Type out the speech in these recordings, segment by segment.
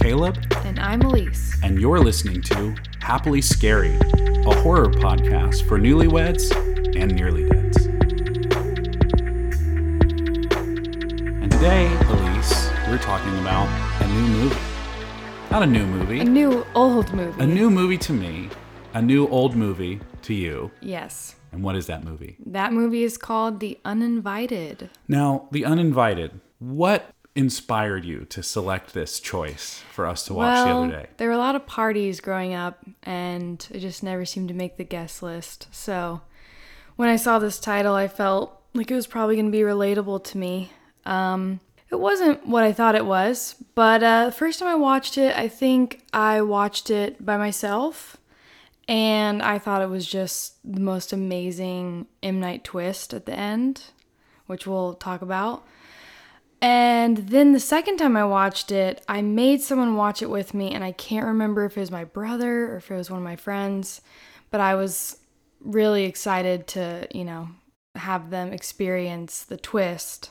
Caleb, And I'm Elise. and you're listening to Happily Scary, a horror podcast for newlyweds and nearly deads. And today, Elise, we're talking about a new movie. Not a new movie, A new old movie. a new movie to me, a new old movie to you. yes. And what is that movie? That movie is called The Uninvited. Now, The Uninvited, what inspired you to select this choice for us to watch the other day? there were a lot of parties growing up, and it just never seemed to make the guest list. So when I saw this title, I felt like it was probably going to be relatable to me. Um, it wasn't what I thought it was, but uh, the first time I watched it, I think I watched it by myself. And I thought it was just the most amazing M. Night twist at the end, which we'll talk about. And then the second time I watched it, I made someone watch it with me, and I can't remember if it was my brother or if it was one of my friends, but I was really excited to, you know, have them experience the twist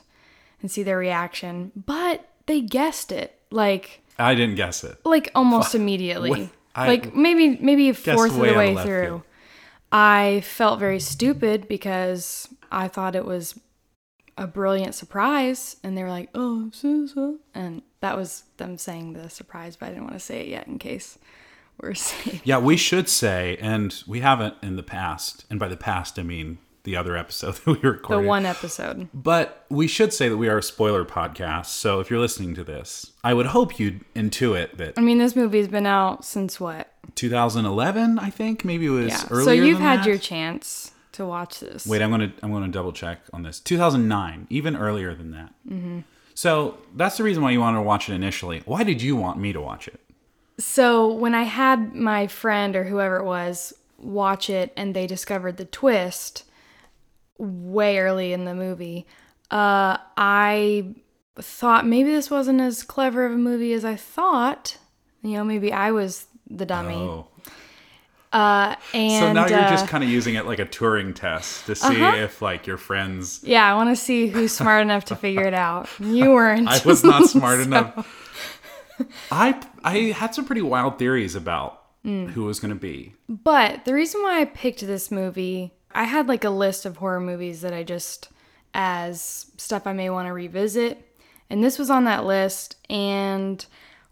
and see their reaction. But they guessed it, like, I didn't guess it. like almost immediately. I- like maybe maybe a fourth of way the way through. field. I felt very stupid because I thought it was a brilliant surprise, and they were like, "Oh, so, so," and that was them saying the surprise, but I didn't want to say it yet in case we're safe. Yeah, we should say, and we haven't in the past, and by the past I mean the other episode that we recorded. The one episode. But we should say that we are a spoiler podcast, so if you're listening to this, I would hope you'd intuit that I mean, this movie's been out since what? 2011, I think, maybe it was Yeah. earlier. So you've had that. your chance to watch this. Wait, I'm gonna I'm gonna double check on this. 2009, even earlier than that. Mm-hmm. So that's the reason why you wanted to watch it initially. Why did you want me to watch it? So when I had my friend or whoever it was watch it and they discovered the twist way early in the movie, uh, I thought maybe this wasn't as clever of a movie as I thought. You know, maybe I was the dummy. Oh, Uh, and so now you're uh, just kind of using it like a Turing test to see Uh-huh. if like your friends. yeah, I want to see who's smart enough to figure it out. You weren't. I was not smart enough. I I had some pretty wild theories about Mm. who it was going to be. But the reason why I picked this movie, I had like a list of horror movies that I just, as stuff I may want to revisit. And this was on that list. And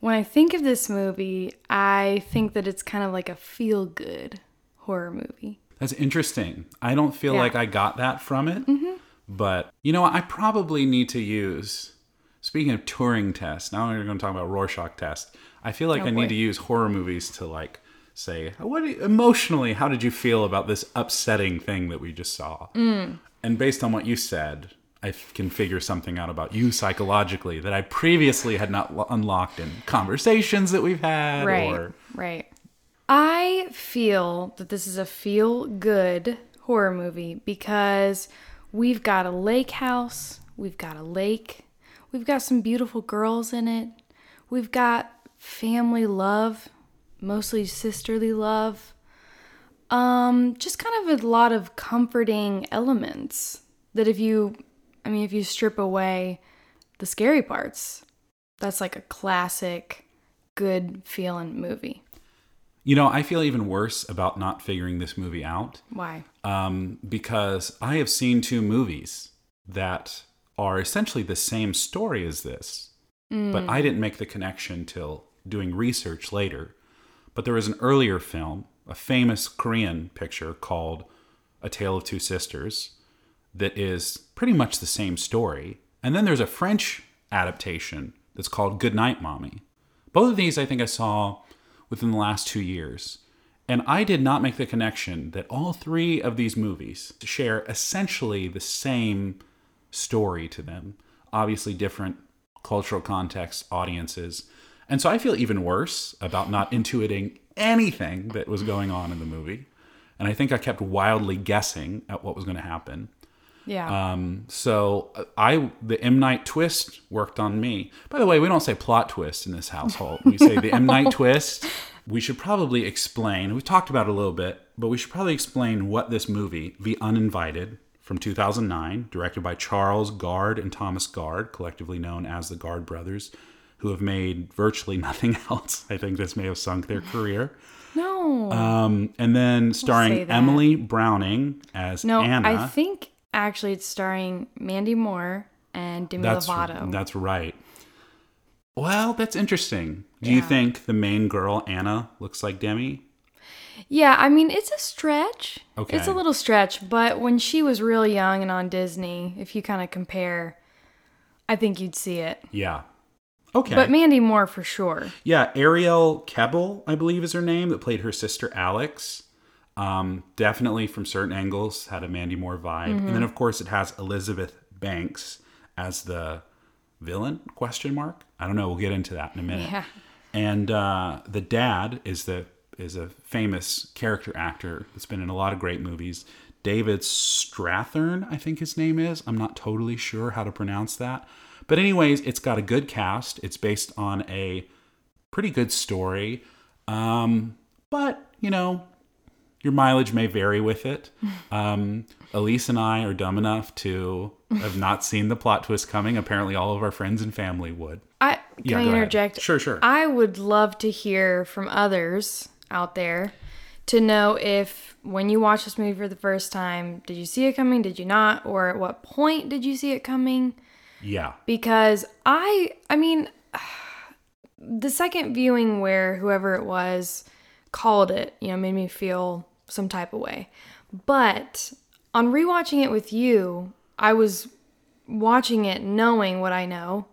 when I think of this movie, I think that it's kind of like a feel good horror movie. That's interesting. I don't feel Yeah. like I got that from it. But you know, what? I probably need to use. Speaking of Turing tests, now we're going to talk about Rorschach test. I feel like Oh, I boy. need to use horror movies to like say, what emotionally, how did you feel about this upsetting thing that we just saw? Mm. And based on what you said, I can figure something out about you psychologically that I previously had not lo- unlocked in conversations that we've had Right. or Right. I feel that this is a feel good horror movie because we've got a lake house, we've got a lake, we've got some beautiful girls in it, we've got family love, mostly sisterly love. Um, just kind of a lot of comforting elements that if you, I mean, if you strip away the scary parts, that's like a classic good feeling movie. You know, I feel even worse about not figuring this movie out Why? um, because I have seen two movies that are essentially the same story as this, but I didn't make the connection till doing research later. But there was an earlier film, a famous Korean picture called A Tale of Two Sisters, that is pretty much the same story. And then there's a French adaptation that's called Good Night Mommy. Both of these I think I saw within the last two years. And I did not make the connection that all three of these movies share essentially the same story to them. Obviously, different cultural contexts, audiences. And so I feel even worse about not intuiting anything that was going on in the movie. And I think I kept wildly guessing at what was going to happen. Yeah. Um, so uh, I the M Night twist worked on me. By the way, we don't say plot twist in this household. We say the M Night twist. We should probably explain. We've talked about it a little bit, but we should probably explain what this movie, The Uninvited, from 2009, directed by Charles Guard and Thomas Guard, collectively known as the Guard brothers, who have made virtually nothing else. I think this may have sunk their career. No. Um, and then starring. Emily Browning as no, Anna. I think actually it's starring Mandy Moore and Demi that's Lovato. that's right. Well, that's interesting. Do you think the main girl Anna looks like Demi? Yeah, I mean, it's a stretch. Okay. It's a little stretch, but when she was real young and on Disney, if you kind of compare, I think you'd see it. Yeah. Okay. But Mandy Moore for sure. Yeah, Arielle Kebbel, I believe is her name, that played her sister Alex. Um, definitely from certain angles had a Mandy Moore vibe. And Mm-hmm. then of course it has Elizabeth Banks as the villain question mark. I don't know, we'll get into that in a minute. Yeah. And uh, the dad is the is a famous character actor that's been in a lot of great movies. David Strathairn, I think his name is. I'm not totally sure how to pronounce that. But anyways, it's got a good cast. It's based on a pretty good story. Um, but, you know, your mileage may vary with it. Um, Elise and I are dumb enough to have not seen the plot twist coming. Apparently, all of our friends and family would. I can Yeah, I go ahead. interject? Sure, sure. I would love to hear from others out there to know if when you watch this movie for the first time, did you see it coming? Did you not? Or at what point did you see it coming? Yeah. because I I mean the second viewing where whoever it was called it, you know, made me feel some type of way. But on rewatching it with you, I was watching it knowing what I know,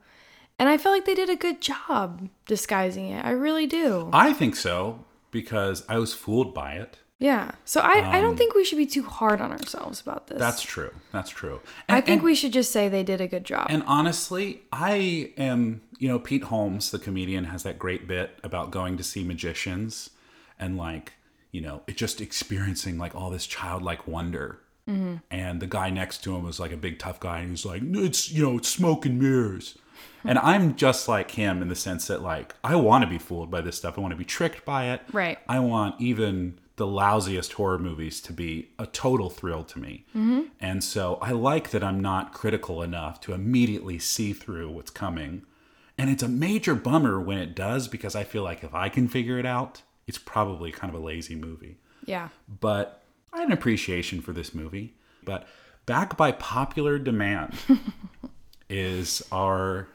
and I feel like they did a good job disguising it. I really do. I think so because I was fooled by it. Yeah. So I, I don't think we should be too hard on ourselves about this. Um, That's true. That's true. I think and- we should just say they did a good job. And honestly, I am, you know, Pete Holmes, the comedian, has that great bit about going to see magicians and like, you know, it just experiencing like all this childlike wonder. Mm-hmm. And the guy next to him was like a big tough guy, and he was like, "It's you know, it's smoke and mirrors." and I'm just like him in the sense that like I want to be fooled by this stuff. I want to be tricked by it. Right. I want even the lousiest horror movies to be a total thrill to me. Mm-hmm. And so I like that I'm not critical enough to immediately see through what's coming. And it's a major bummer when it does because I feel like if I can figure it out, it's probably kind of a lazy movie. yeah. But I had an appreciation for this movie. But back by popular demand is our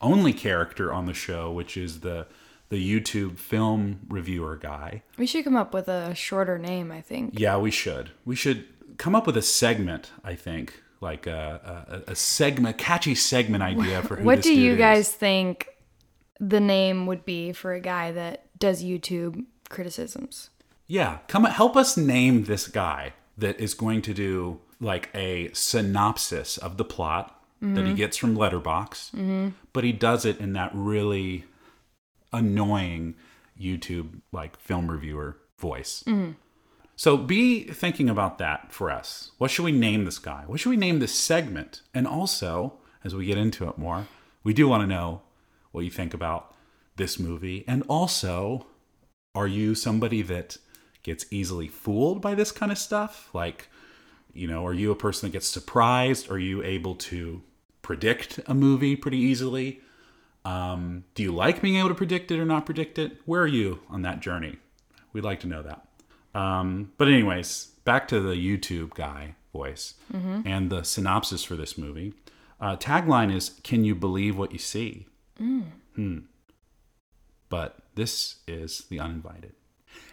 only character on the show, which is the the YouTube film reviewer guy. We should come up with a shorter name, I think. Yeah, we should. We should come up with a segment. I think like a a, a segment, catchy segment idea for who What do you dude guys is. think the name would be for a guy that does YouTube criticisms? Yeah, come help us name this guy that is going to do like a synopsis of the plot that he mm-hmm. gets from Letterboxd, mm-hmm. but he does it in that really annoying YouTube like film reviewer voice. Mm-hmm. So be thinking about that for us. What should we name this guy? What should we name this segment? And also, as we get into it more, we do want to know what you think about this movie. And also, are you somebody that gets easily fooled by this kind of stuff? Like, you know, are you a person that gets surprised? Are you able to predict a movie pretty easily? Um, do you like being able to predict it or not predict it? Where are you on that journey? We'd like to know that. Um, but anyways, back to the YouTube guy voice and the synopsis for this movie. Uh, tagline is "Can you believe what you see?" Hmm. But this is the uninvited.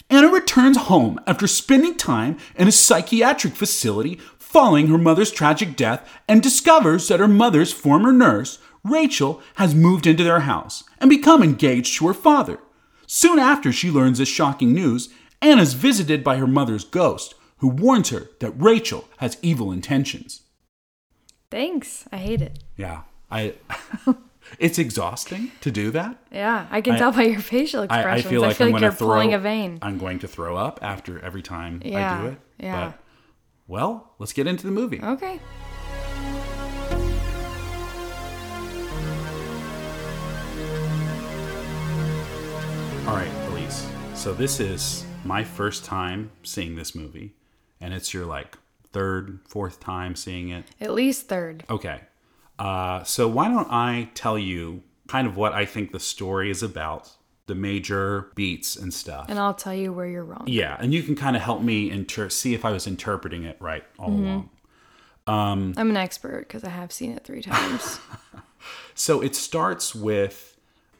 Anna returns home after spending time in a psychiatric facility following her mother's tragic death and discovers that her mother's former nurse, Rachel, has moved into their house and become engaged to her father. Soon after she learns this shocking news, Anna is visited by her mother's ghost, who warns her that Rachel has evil intentions. Thanks. I hate it. Yeah, I. it's exhausting to do that. Yeah, I can I- tell by your facial I, expressions. I feel like I I'm feel going you're to throw. pulling a vein. I'm going to throw up after every time I do it. yeah. But, well, let's get into the movie. Okay. All right, Elise. So this is my first time seeing this movie, and it's your like third, fourth time seeing it. At least third. Okay. Uh, so why don't I tell you kind of what I think the story is about, the major beats and stuff. And I'll tell you where you're wrong. yeah, and you can kind of help me inter- see if I was interpreting it right all along. I'm an expert because I have seen it three times. So it starts with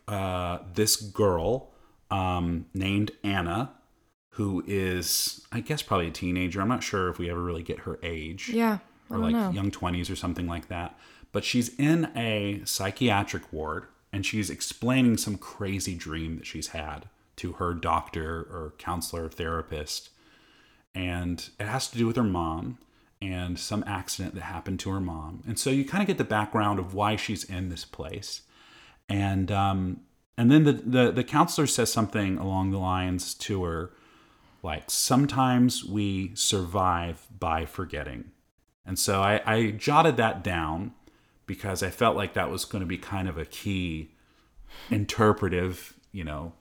uh, this girl um, named Anna, who is, I guess, probably a teenager. I'm not sure if we ever really get her age. yeah, I or like know. young 20s or something like that. But she's in a psychiatric ward and she's explaining some crazy dream that she's had to her doctor or counselor, or therapist. And it has to do with her mom and some accident that happened to her mom. And so you kind of get the background of why she's in this place. And um, and then the, the the counselor says something along the lines to her like sometimes we survive by forgetting. And so I, I jotted that down because I felt like that was going to be kind of a key interpretive, you know,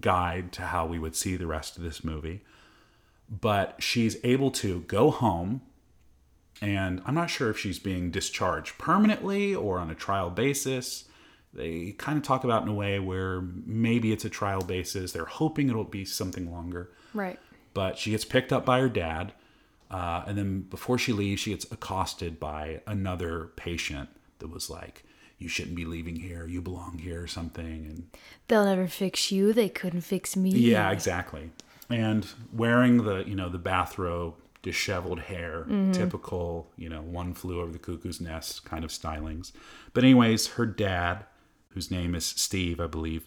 guide to how we would see the rest of this movie. But she's able to go home, and I'm not sure if she's being discharged permanently or on a trial basis. They kind of talk about in a way where maybe it's a trial basis. They're hoping it'll be something longer Right. but she gets picked up by her dad uh, and then before she leaves she gets accosted by another patient that was like you shouldn't be leaving here you belong here or something and They'll never fix you. They couldn't fix me. yeah exactly and wearing the you know the bathrobe disheveled hair typical you know one flew over the cuckoo's nest kind of stylings but anyways her dad whose name is steve i believe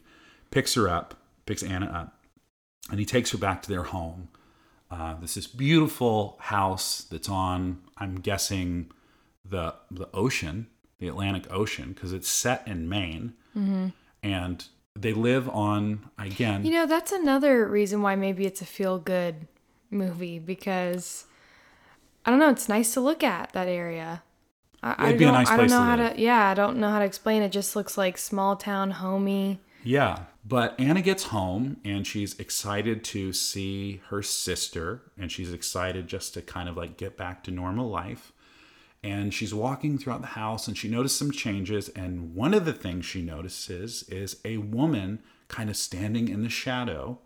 picks her up picks anna up and he takes her back to their home. Uh, this is beautiful house that's on, I'm guessing, the the ocean, the Atlantic Ocean, because it's set in Maine, mm-hmm. and they live on again. You know, that's another reason why maybe it's a feel good movie because I don't know, it's nice to look at that area. I, I It'd be a nice I don't place know to how live. to yeah, I don't know how to explain it. Just looks like small town homey. Yeah, but Anna gets home and she's excited to see her sister, and she's excited just to kind of like get back to normal life. And she's walking throughout the house and she noticed some changes. And one of the things she notices is a woman kind of standing in the shadow.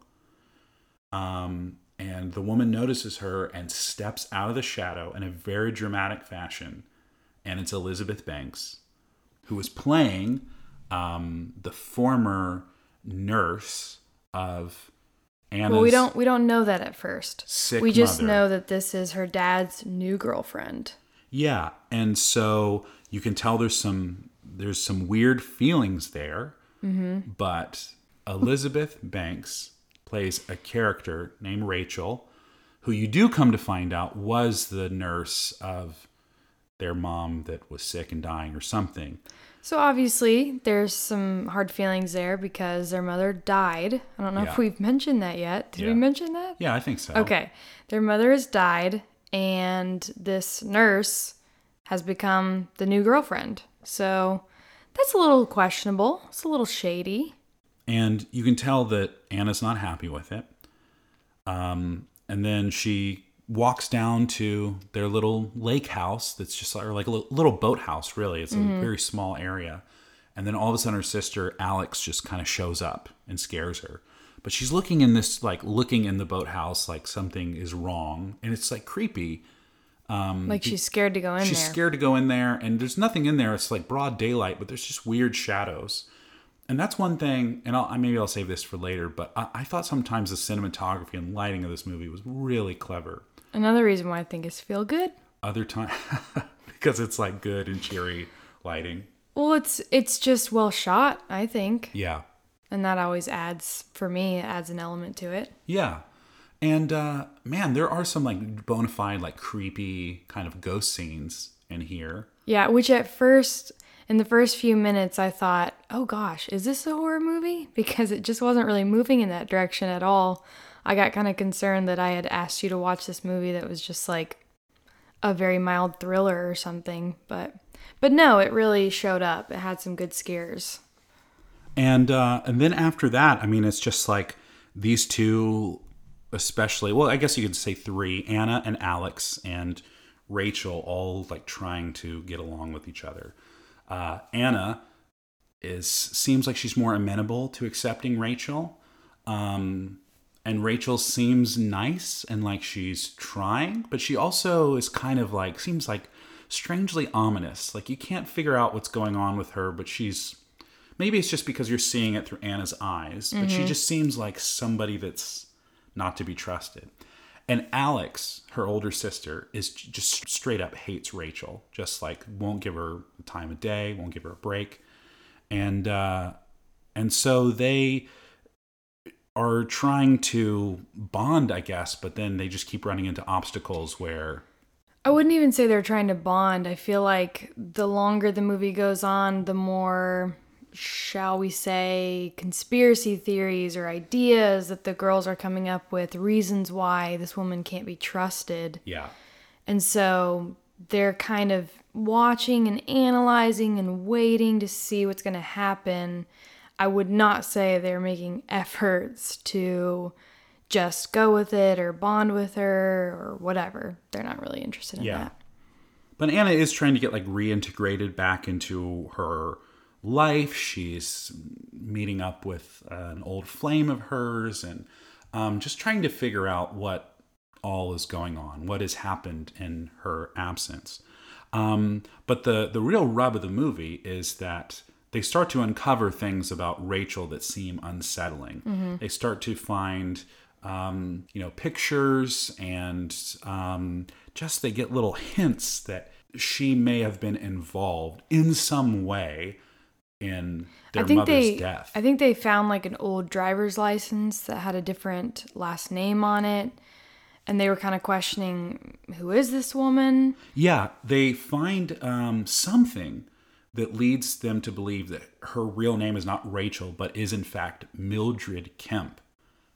Um, and the woman notices her and steps out of the shadow in a very dramatic fashion. And it's Elizabeth Banks, who was playing um, the former nurse of Anna's. Well, we don't we don't know that at first. sick we just mother. know that this is her dad's new girlfriend. Yeah, and so you can tell there's some there's some weird feelings there, Mm-hmm. but Elizabeth Banks plays a character named Rachel, who you do come to find out was the nurse of their mom that was sick and dying or something. So obviously, there's some hard feelings there because their mother died. I don't know Yeah. if we've mentioned that yet. Did Yeah. we mention that? Yeah, I think so. Okay. Their mother has died, and this nurse has become the new girlfriend. So that's a little questionable. It's a little shady. and you can tell that Anna's not happy with it. Um, and then she walks down to their little lake house that's just like, or like a little, little boat house, really. It's a very small area. And then all of a sudden, her sister Alex just kind of shows up and scares her. But she's looking in this, like looking in the boathouse, like something is wrong, and it's like creepy. Um, like she's scared to go in She's there. scared to go in there, and there's nothing in there. It's like broad daylight, but there's just weird shadows. And that's one thing, and I'll, maybe I'll save this for later, but I, I thought sometimes the cinematography and lighting of this movie was really clever. Another reason why I think it's feel good. Other time, because it's like good and cheery lighting. Well, it's it's just well shot, I think, Yeah. And that always adds for me adds an element to it. Yeah. And uh, man, there are some like bona fide, like creepy kind of ghost scenes in here. Yeah, which at first, in the first few minutes, I thought, oh gosh, is this a horror movie? Because it just wasn't really moving in that direction at all. I got kind of concerned that I had asked you to watch this movie that was just like a very mild thriller or something, but but no, it really showed up. It had some good scares. And uh, and then after that, I mean, it's just like these two, especially. Well, I guess you could say three: Anna and Alex and Rachel, all like trying to get along with each other. Uh, Anna is seems like she's more amenable to accepting Rachel. Um, and Rachel seems nice and like she's trying, but she also is kind of like seems like strangely ominous. Like you can't figure out what's going on with her, but she's maybe it's just because you're seeing it through Anna's eyes, but she just seems like somebody that's not to be trusted. And Alex, her older sister, is just straight up hates Rachel. Just like won't give her the time of day, won't give her a break, and uh, and so they are trying to bond, I guess, but then they just keep running into obstacles where I wouldn't even say they're trying to bond. I feel like the longer the movie goes on, the more, shall we say, conspiracy theories or ideas that the girls are coming up with, reasons why this woman can't be trusted. yeah, And so they're kind of watching and analyzing and waiting to see what's going to happen. I would not say they're making efforts to just go with it or bond with her or whatever. They're not really interested in Yeah. that. But Anna is trying to get like reintegrated back into her life. She's meeting up with an old flame of hers and um, just trying to figure out what all is going on, what has happened in her absence. Um, but the the real rub of the movie is that they start to uncover things about Rachel that seem unsettling. They start to find um, you know pictures and um, just they get little hints that she may have been involved in some way in their I think mother's they death. I think they found like an old driver's license that had a different last name on it. And they were kind of questioning who is this woman? Yeah, they find um, something that leads them to believe that her real name is not Rachel, but is in fact Mildred Kemp.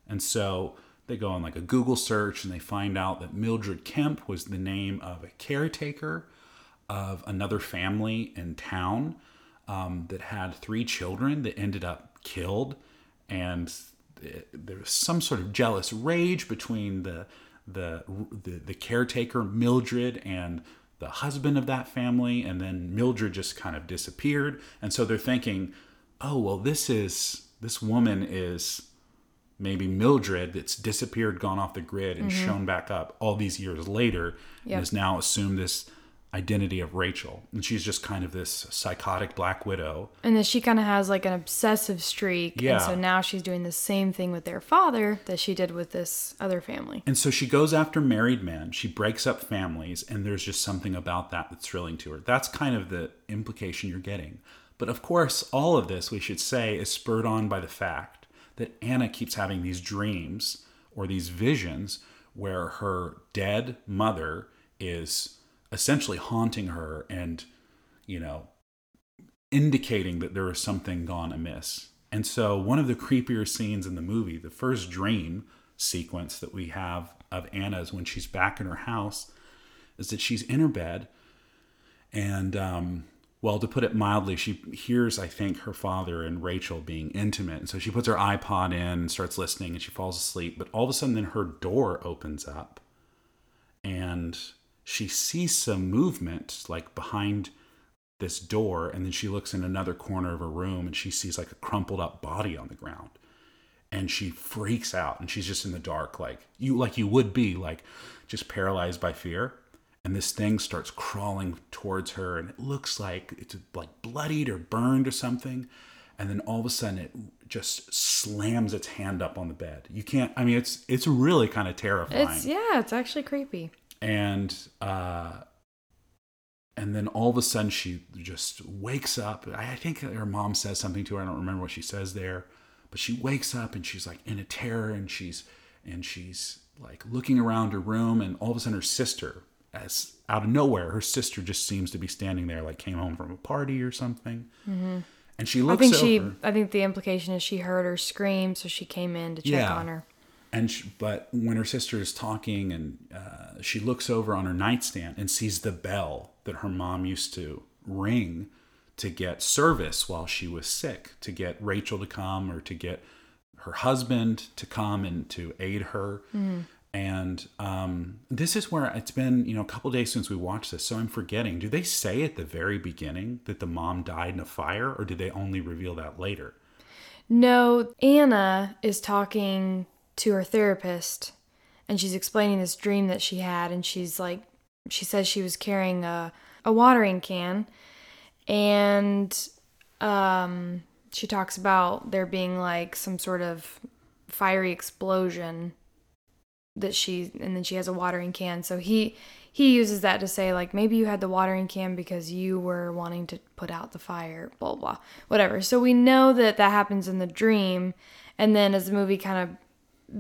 And so they go on like a Google search and they find out that Mildred Kemp was the name of a caretaker of another family in town um, that had three children that ended up killed. And th- there was some sort of jealous rage between the the the, the caretaker Mildred and the husband of that family and then Mildred just kind of disappeared and so they're thinking oh well this is this woman is maybe Mildred that's disappeared gone off the grid and shown back up all these years later Yep. and has now assumed this identity of Rachel and she's just kind of this psychotic black widow And then she kind of has like an obsessive streak. Yeah. And so now she's doing the same thing with their father that she did with this other family. And so she goes after married men. She breaks up families, and there's just something about that that's thrilling to her. That's kind of the implication you're getting. But of course, all of this, we should say, is spurred on by the fact that Anna keeps having these dreams or these visions where her dead mother is essentially haunting her and, you know, indicating that there is something gone amiss. And so, one of the creepier scenes in the movie, the first dream sequence that we have of Anna's when she's back in her house, is that she's in her bed. And, um, well, to put it mildly, she hears, I think, her father and Rachel being intimate. And so she puts her iPod in and starts listening and she falls asleep. But all of a sudden, then her door opens up and she sees some movement like behind this door and then she looks in another corner of her room and she sees like a crumpled up body on the ground. And she freaks out and she's just in the dark like you like you would be like just paralyzed by fear. And this thing starts crawling towards her and it looks like it's like bloodied or burned or something. And then all of a sudden it just slams its hand up on the bed. You can't i mean it's it's really kind of terrifying. It's, yeah, it's actually creepy. And uh and then all of a sudden she just wakes up. I think her mom says something to her. I don't remember what she says there but she wakes up and she's like in a terror and she's and she's like looking around her room and all of a sudden her sister as out of nowhere her sister just seems to be standing there like came home from a party or something. And she looks I think over. She, I think the implication is she heard her scream, so she came in to check Yeah. on her. And she, but when her sister is talking, and uh, she looks over on her nightstand and sees the bell that her mom used to ring to get service while she was sick, to get Rachel to come or to get her husband to come and to aid her. And um, this is where it's been, you know, a couple days since we watched this, so I'm forgetting. Do they say at the very beginning that the mom died in a fire, or did they only reveal that later? No, Anna is talking to her therapist and she's explaining this dream that she had and she's like she says she was carrying a, a watering can and um, she talks about there being like some sort of fiery explosion that she and then she has a watering can. So he he uses that to say like maybe you had the watering can because you were wanting to put out the fire blah blah whatever. So we know that that happens in the dream and then as the movie kind of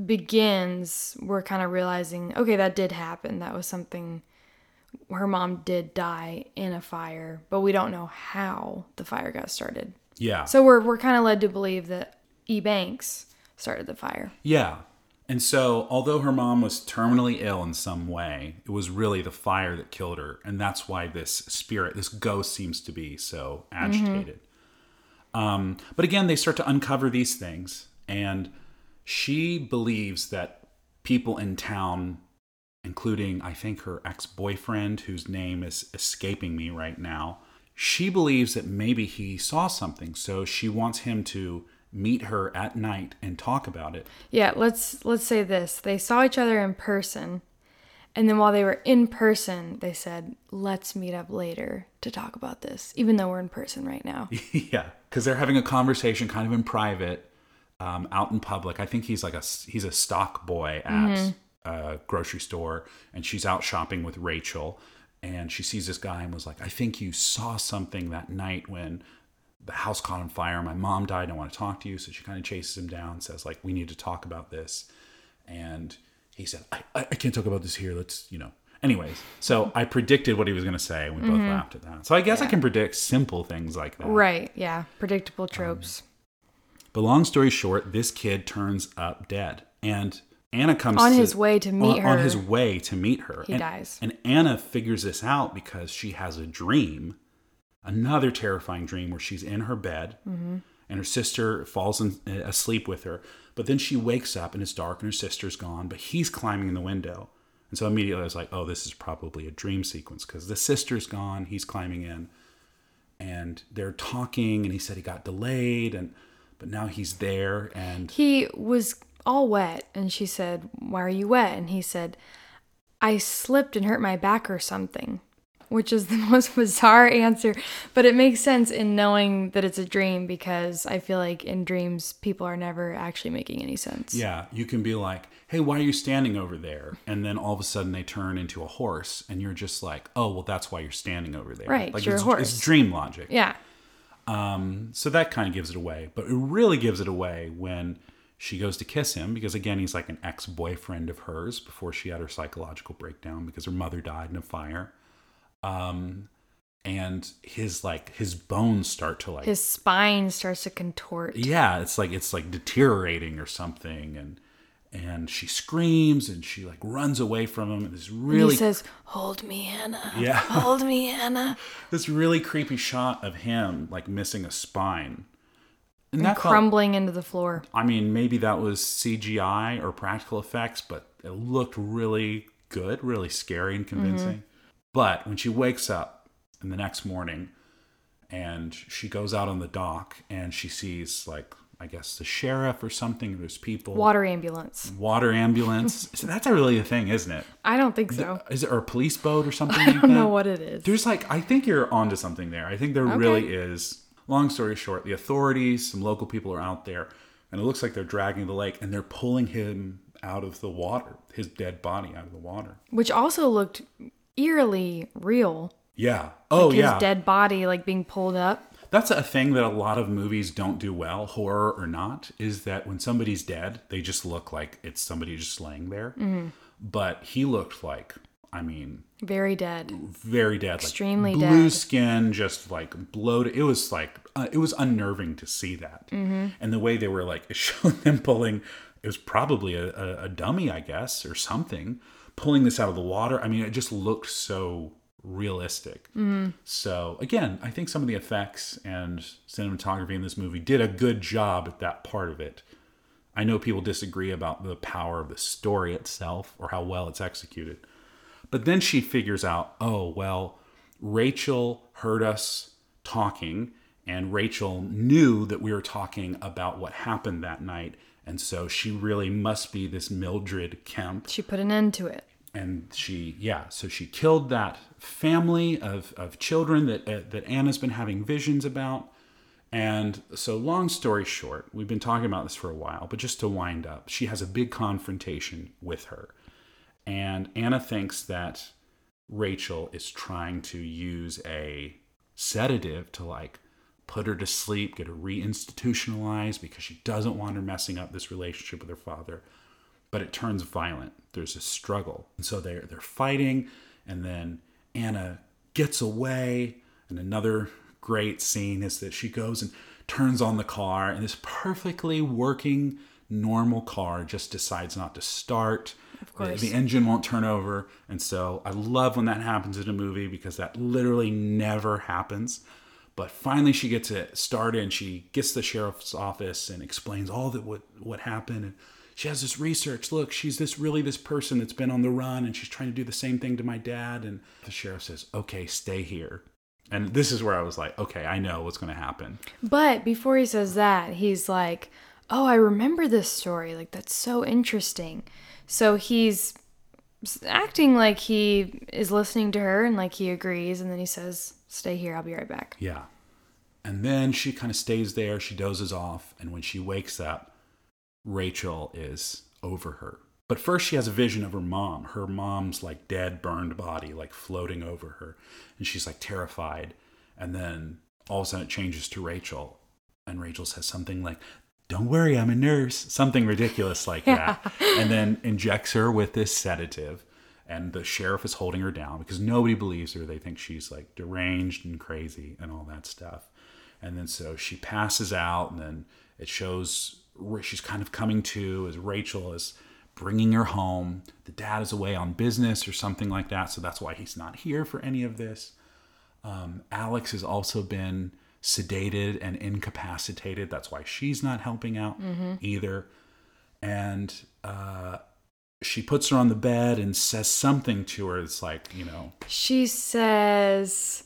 begins we're kind of realizing okay that did happen that was something her mom did die in a fire but we don't know how the fire got started Yeah. so we're we're kind of led to believe that E Banks started the fire Yeah. And so, although her mom was terminally ill in some way, it was really the fire that killed her. And that's why this spirit, this ghost, seems to be so agitated. Um, but again, they start to uncover these things. And she believes that people in town, including, I think, her ex boyfriend, whose name is escaping me right now, she believes that maybe he saw something. So she wants him to meet her at night and talk about it. Yeah, let's let's say this. They saw each other in person. And then while they were in person, they said, "Let's meet up later to talk about this, even though we're in person right now." yeah, because they're having a conversation kind of in private, um, out in public. I think he's like a he's a stock boy at a grocery store, and she's out shopping with Rachel, and she sees this guy and was like, "I think you saw something that night when." The house caught on fire. My mom died. I want to talk to you. So she kind of chases him down, says like, "We need to talk about this." And he said, "I, I I can't talk about this here. Let's, you know." Anyways, so mm-hmm. I predicted what he was going to say, and we both mm-hmm. laughed at that. So I guess I can predict simple things like that. right, yeah, predictable tropes. But long story short, this kid turns up dead, and Anna comes On to- his way to meet on, on his way to meet her. He and, dies. and Anna figures this out because she has a dream, another terrifying dream where she's in her bed, Mm-hmm. and her sister falls in, uh, asleep with her. But then she wakes up and it's dark, and her sister's gone, but he's climbing in the window. And so immediately I was like, "Oh, this is probably a dream sequence because the sister's gone, he's climbing in." and they're talking and he said he got delayed and but now he's there and He was all wet, and she said, Why are you wet? And he said, I slipped and hurt my back or something, which is the most bizarre answer. But it makes sense in knowing that it's a dream because I feel like in dreams, people are never actually making any sense. yeah you can be like hey why are you standing over there and then all of a sudden they turn into a horse and you're just like oh well that's why you're standing over there Right, like you're a horse. it's dream logic Yeah. So that kind of gives it away. But it really gives it away when she goes to kiss him because again he's like an ex-boyfriend of hers before she had her psychological breakdown because her mother died in a fire. Um and his like his bones start to like His spine starts to contort. yeah it's like it's like deteriorating or something. And and she screams and she like runs away from him and this And really he says, Hold me, Anna. Yeah. Hold me, Anna. this really creepy shot of him like missing a spine and, And that felt- crumbling into the floor. i mean maybe that was cgi or practical effects but it looked really good really scary and convincing mm-hmm. but when she wakes up in the next morning and she goes out on the dock and she sees like i guess the sheriff or something there's people Water ambulance. water ambulance. so that's not really a thing, isn't it? I don't think so. Is it or a police boat or something I like don't know what it is. There's like I think you're onto something there. I think there really is. Long story short, the authorities, some local people are out there, and it looks like they're dragging the lake and they're pulling him out of the water, his dead body out of the water. Which also looked eerily real. Yeah. Oh his yeah. dead body like being pulled up. That's a thing that a lot of movies don't do well, horror or not, is that when somebody's dead, they just look like it's somebody just laying there. Mm-hmm. But he looked like, I mean, Very dead. very dead, Extremely like blue dead. skin, just like bloated. It was like uh, it was unnerving to see that, Mm-hmm. and the way they were like showing them pulling. It was probably a, a, a dummy, I guess, or something, pulling this out of the water. I mean, it just looked so realistic. Mm-hmm. So again, I think some of the effects and cinematography in this movie did a good job at that part of it. I know people disagree about the power of the story itself or how well it's executed. But then she figures out, oh, well, Rachel heard us talking, and Rachel knew that we were talking about what happened that night. And so she really must be this Mildred Kemp. She put an end to it. And she, yeah, so she killed that family of, of children that, uh, that Anna's been having visions about. And so, long story short, we've been talking about this for a while, but just to wind up, she has a big confrontation with her. And Anna thinks that Rachel is trying to use a sedative to like put her to sleep, get her reinstitutionalized because she doesn't want her messing up this relationship with her father. But it turns violent. There's a struggle. And so they're they're fighting, and then Anna gets away. And another great scene is that she goes and turns on the car, and this perfectly working normal car just decides not to start. Of course. The, the engine won't turn over. And so I love when that happens in a movie because that literally never happens. But finally, she gets it started and she gets to the sheriff's office and explains all that what, what happened. And she has this research. Look, she's this really this person that's been on the run and she's trying to do the same thing to my dad. And the sheriff says, okay, stay here. And this is where I was like, okay, I know what's going to happen. But before he says that, he's like, oh, I remember this story. Like, that's so interesting. So he's acting like he is listening to her and like he agrees. And then he says, stay here. I'll be right back. Yeah. And then she kind of stays there. She dozes off. And when she wakes up, Rachel is over her. But first, she has a vision of her mom, her mom's like dead, burned body, like floating over her. And she's like terrified. And then all of a sudden, it changes to Rachel. And Rachel says something like, Don't worry, I'm a nurse. Something ridiculous like that. and then injects her with this sedative. And the sheriff is holding her down because nobody believes her. They think she's like deranged and crazy and all that stuff. And then so she passes out, and then it shows she's kind of coming to as Rachel is bringing her home. The dad is away on business or something like that, so that's why he's not here for any of this. Um, Alex has also been sedated and incapacitated. That's why she's not helping out either. And uh, she puts her on the bed and says something to her. It's like, you know, She says,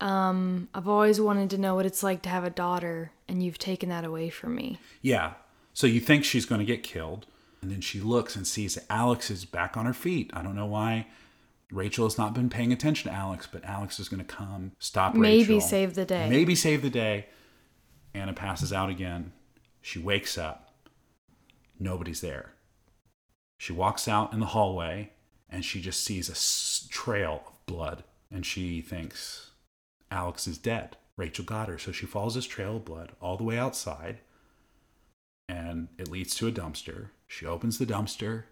um, I've always wanted to know what it's like to have a daughter, and you've taken that away from me. Yeah. So you think she's going to get killed. And then she looks and sees Alex is back on her feet. I don't know why Rachel has not been paying attention to Alex, but Alex is going to come stop Maybe Rachel. save the day. Maybe save the day. Anna passes out again. She wakes up. Nobody's there. She walks out in the hallway and she just sees a s- trail of blood. And she thinks Alex is dead. Rachel got her. So she follows this trail of blood all the way outside and it leads to a dumpster. She opens the dumpster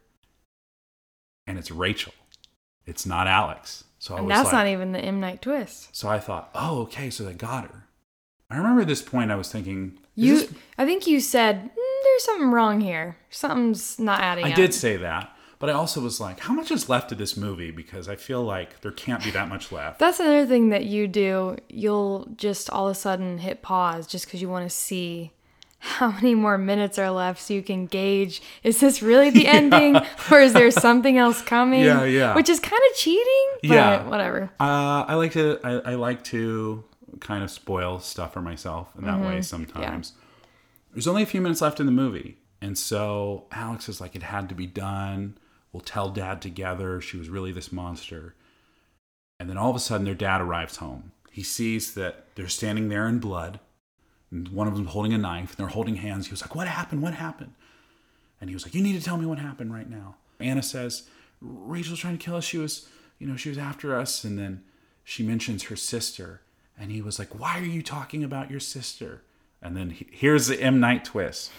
and it's Rachel. It's not Alex. So I And that's like, not even the M. Night twist. so I thought, oh, okay, so they got her. I remember at this point I was thinking, You, this- I think you said, "Mm, there's something wrong here. Something's not adding I up. did say that, but I also was like, how much is left of this movie? Because I feel like there can't be that much left. That's another thing that you do. You'll just all of a sudden hit pause just because you want to see how many more minutes are left so you can gauge is this really the ending or is there something else coming? Yeah, yeah. Which is kind of cheating, but Yeah. whatever. Uh, I like to I, I like to kind of spoil stuff for myself in that Mm-hmm. way sometimes. There's only a few minutes left in the movie, and so Alex is like, it had to be done. We'll tell Dad together. She was really this monster. And then all of a sudden, their dad arrives home. He sees that they're standing there in blood. And one of them holding a knife. And they're holding hands. He was like, "What happened? What happened?" And he was like, "You need to tell me what happened right now." Anna says, "Rachel's trying to kill us. She was, you know, she was after us." And then she mentions her sister, and he was like, "Why are you talking about your sister?" And then he, here's the M Night twist: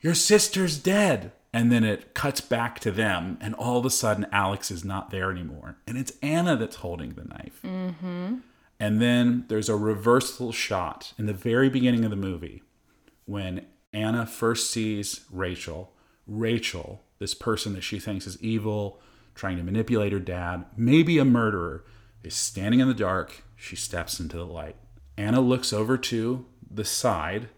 "Your sister's dead." And then it cuts back to them, and all of a sudden, Alex is not there anymore, and it's Anna that's holding the knife. Mm-hmm. And then there's a reversal shot in the very beginning of the movie when Anna first sees Rachel. Rachel, this person that she thinks is evil, trying to manipulate her dad, maybe a murderer, is standing in the dark. She steps into the light. Anna looks over to the side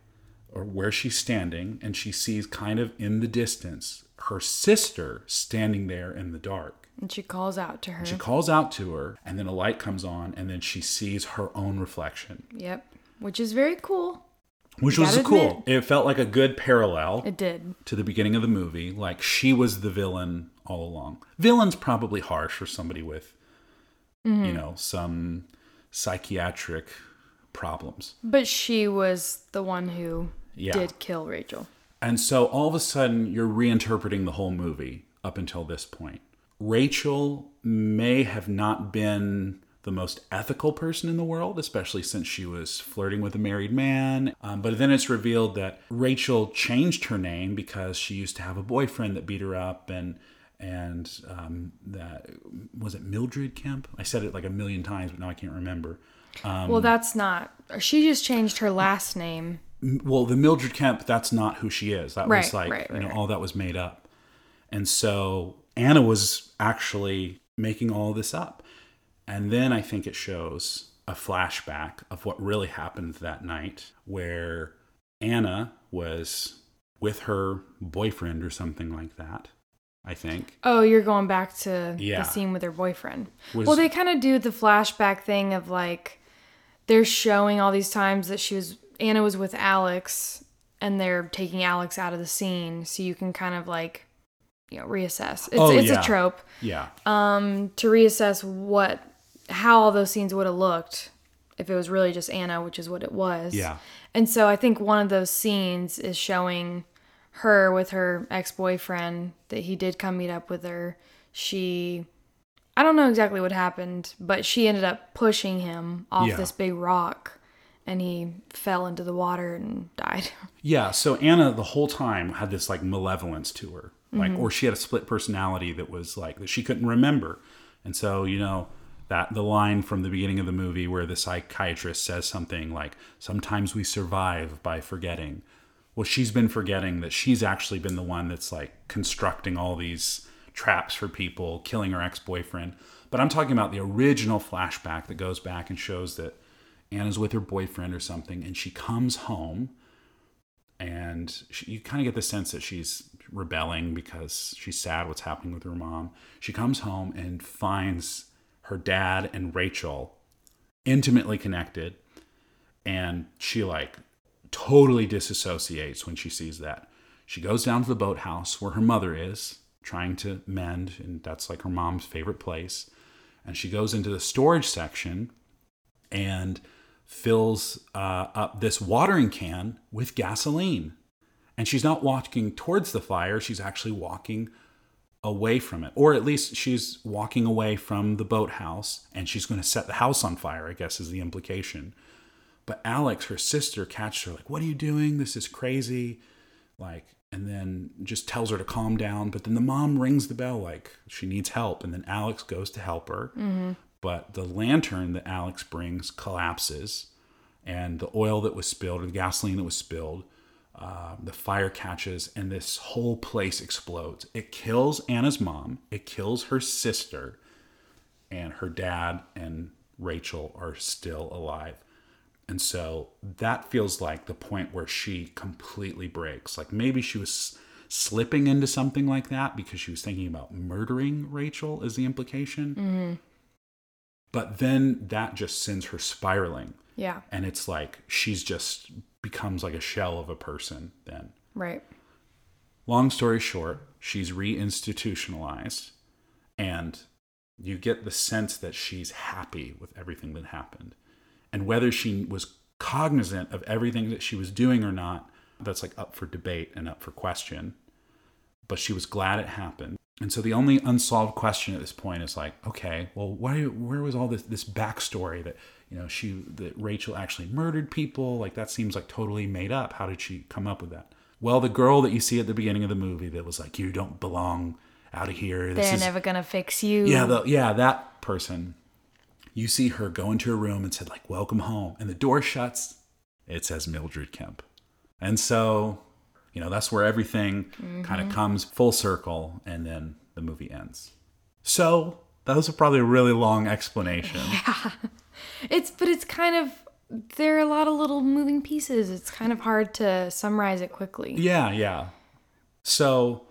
or where she's standing, and she sees kind of in the distance her sister standing there in the dark. And she calls out to her. She calls out to her, and then a light comes on, and then she sees her own reflection, Yep. Which is very cool. which You was cool. admit. It felt like a good parallel It did. to the beginning of the movie. Like she was the villain all along. Villain's probably harsh for somebody with, Mm-hmm. you know, some psychiatric problems. But she was the one who Yeah. did kill Rachel. And so all of a sudden, you're reinterpreting the whole movie up until this point. Rachel may have not been the most ethical person in the world, especially since she was flirting with a married man. Um, but then it's revealed that Rachel changed her name because she used to have a boyfriend that beat her up, and and um, that was it Mildred Kemp. I said it like a million times, but now I can't remember. Um, well, that's not. She just changed her last name. well, the Mildred Kemp, that's not who she is. That Right, was like, right, you know, right. all that was made up. And so Anna was actually making all this up. And then I think it shows a flashback of what really happened that night where Anna was with her boyfriend or something like that, I think. Oh, you're going back to Yeah. the scene with her boyfriend. Was- well, they kind of do the flashback thing of like they're showing all these times that she was Anna was with Alex and they're taking Alex out of the scene so you can kind of like you know reassess. It's Oh, it's yeah. a trope Yeah. um to reassess what how all those scenes would have looked if it was really just Anna, which is what it was. Yeah. And so I think one of those scenes is showing her with her ex boyfriend that he did come meet up with her. She, I don't know exactly what happened, but she ended up pushing him off Yeah. this big rock and he fell into the water and died. Yeah, so Anna the whole time had this like malevolence to her. Like mm-hmm. or she had a split personality that was like that she couldn't remember. And so, you know, that the line from the beginning of the movie where the psychiatrist says something like sometimes we survive by forgetting. Well, she's been forgetting that she's actually been the one that's like constructing all these traps for people, killing her ex-boyfriend. But I'm talking about the original flashback that goes back and shows that Anna's with her boyfriend or something and she comes home and she, you kind of get the sense that she's rebelling because she's sad what's happening with her mom. She comes home and finds her dad and Rachel intimately connected, and she like totally disassociates when she sees that. She goes down to the boathouse where her mother is trying to mend, and that's like her mom's favorite place. And she goes into the storage section and fills uh, up this watering can with gasoline. And she's not walking towards the fire, she's actually walking away from it. Or at least she's walking away from the boathouse and she's going to set the house on fire, I guess is the implication. But Alex, her sister, catches her like, What are you doing? This is crazy. Like, and then just tells her to calm down. But then the mom rings the bell like she needs help. And then Alex goes to help her. Mm-hmm. But the lantern that Alex brings collapses. And the oil that was spilled, or the gasoline that was spilled, uh, the fire catches, and this whole place explodes. It kills Anna's mom, it kills her sister, and her dad and Rachel are still alive. And so that feels like the point where she completely breaks. Like maybe she was slipping into something like that because she was thinking about murdering Rachel, is the implication. But then that just sends her spiraling. Yeah, And it's like she's just becomes like a shell of a person then. right. Long story short, she's reinstitutionalized and you get the sense that she's happy with everything that happened. And whether she was cognizant of everything that she was doing or not, that's like up for debate and up for question. But she was glad it happened. And so the only unsolved question at this point is like, okay, well, why, where was all this this backstory that you know she that Rachel actually murdered people? Like that seems like totally made up. How did she come up with that? Well, the girl that you see at the beginning of the movie that was like, you don't belong out of here. This They're is never gonna fix you. yeah, the, yeah, that person. You see her go into her room and said like, "Welcome home," and the door shuts. It says Mildred Kemp, and so you know that's where everything kind of mm-hmm. comes full circle, and then the movie ends. So that was probably a really long explanation. Yeah. It's but it's kind of there are a lot of little moving pieces. It's kind of hard to summarize it quickly. Yeah, yeah. So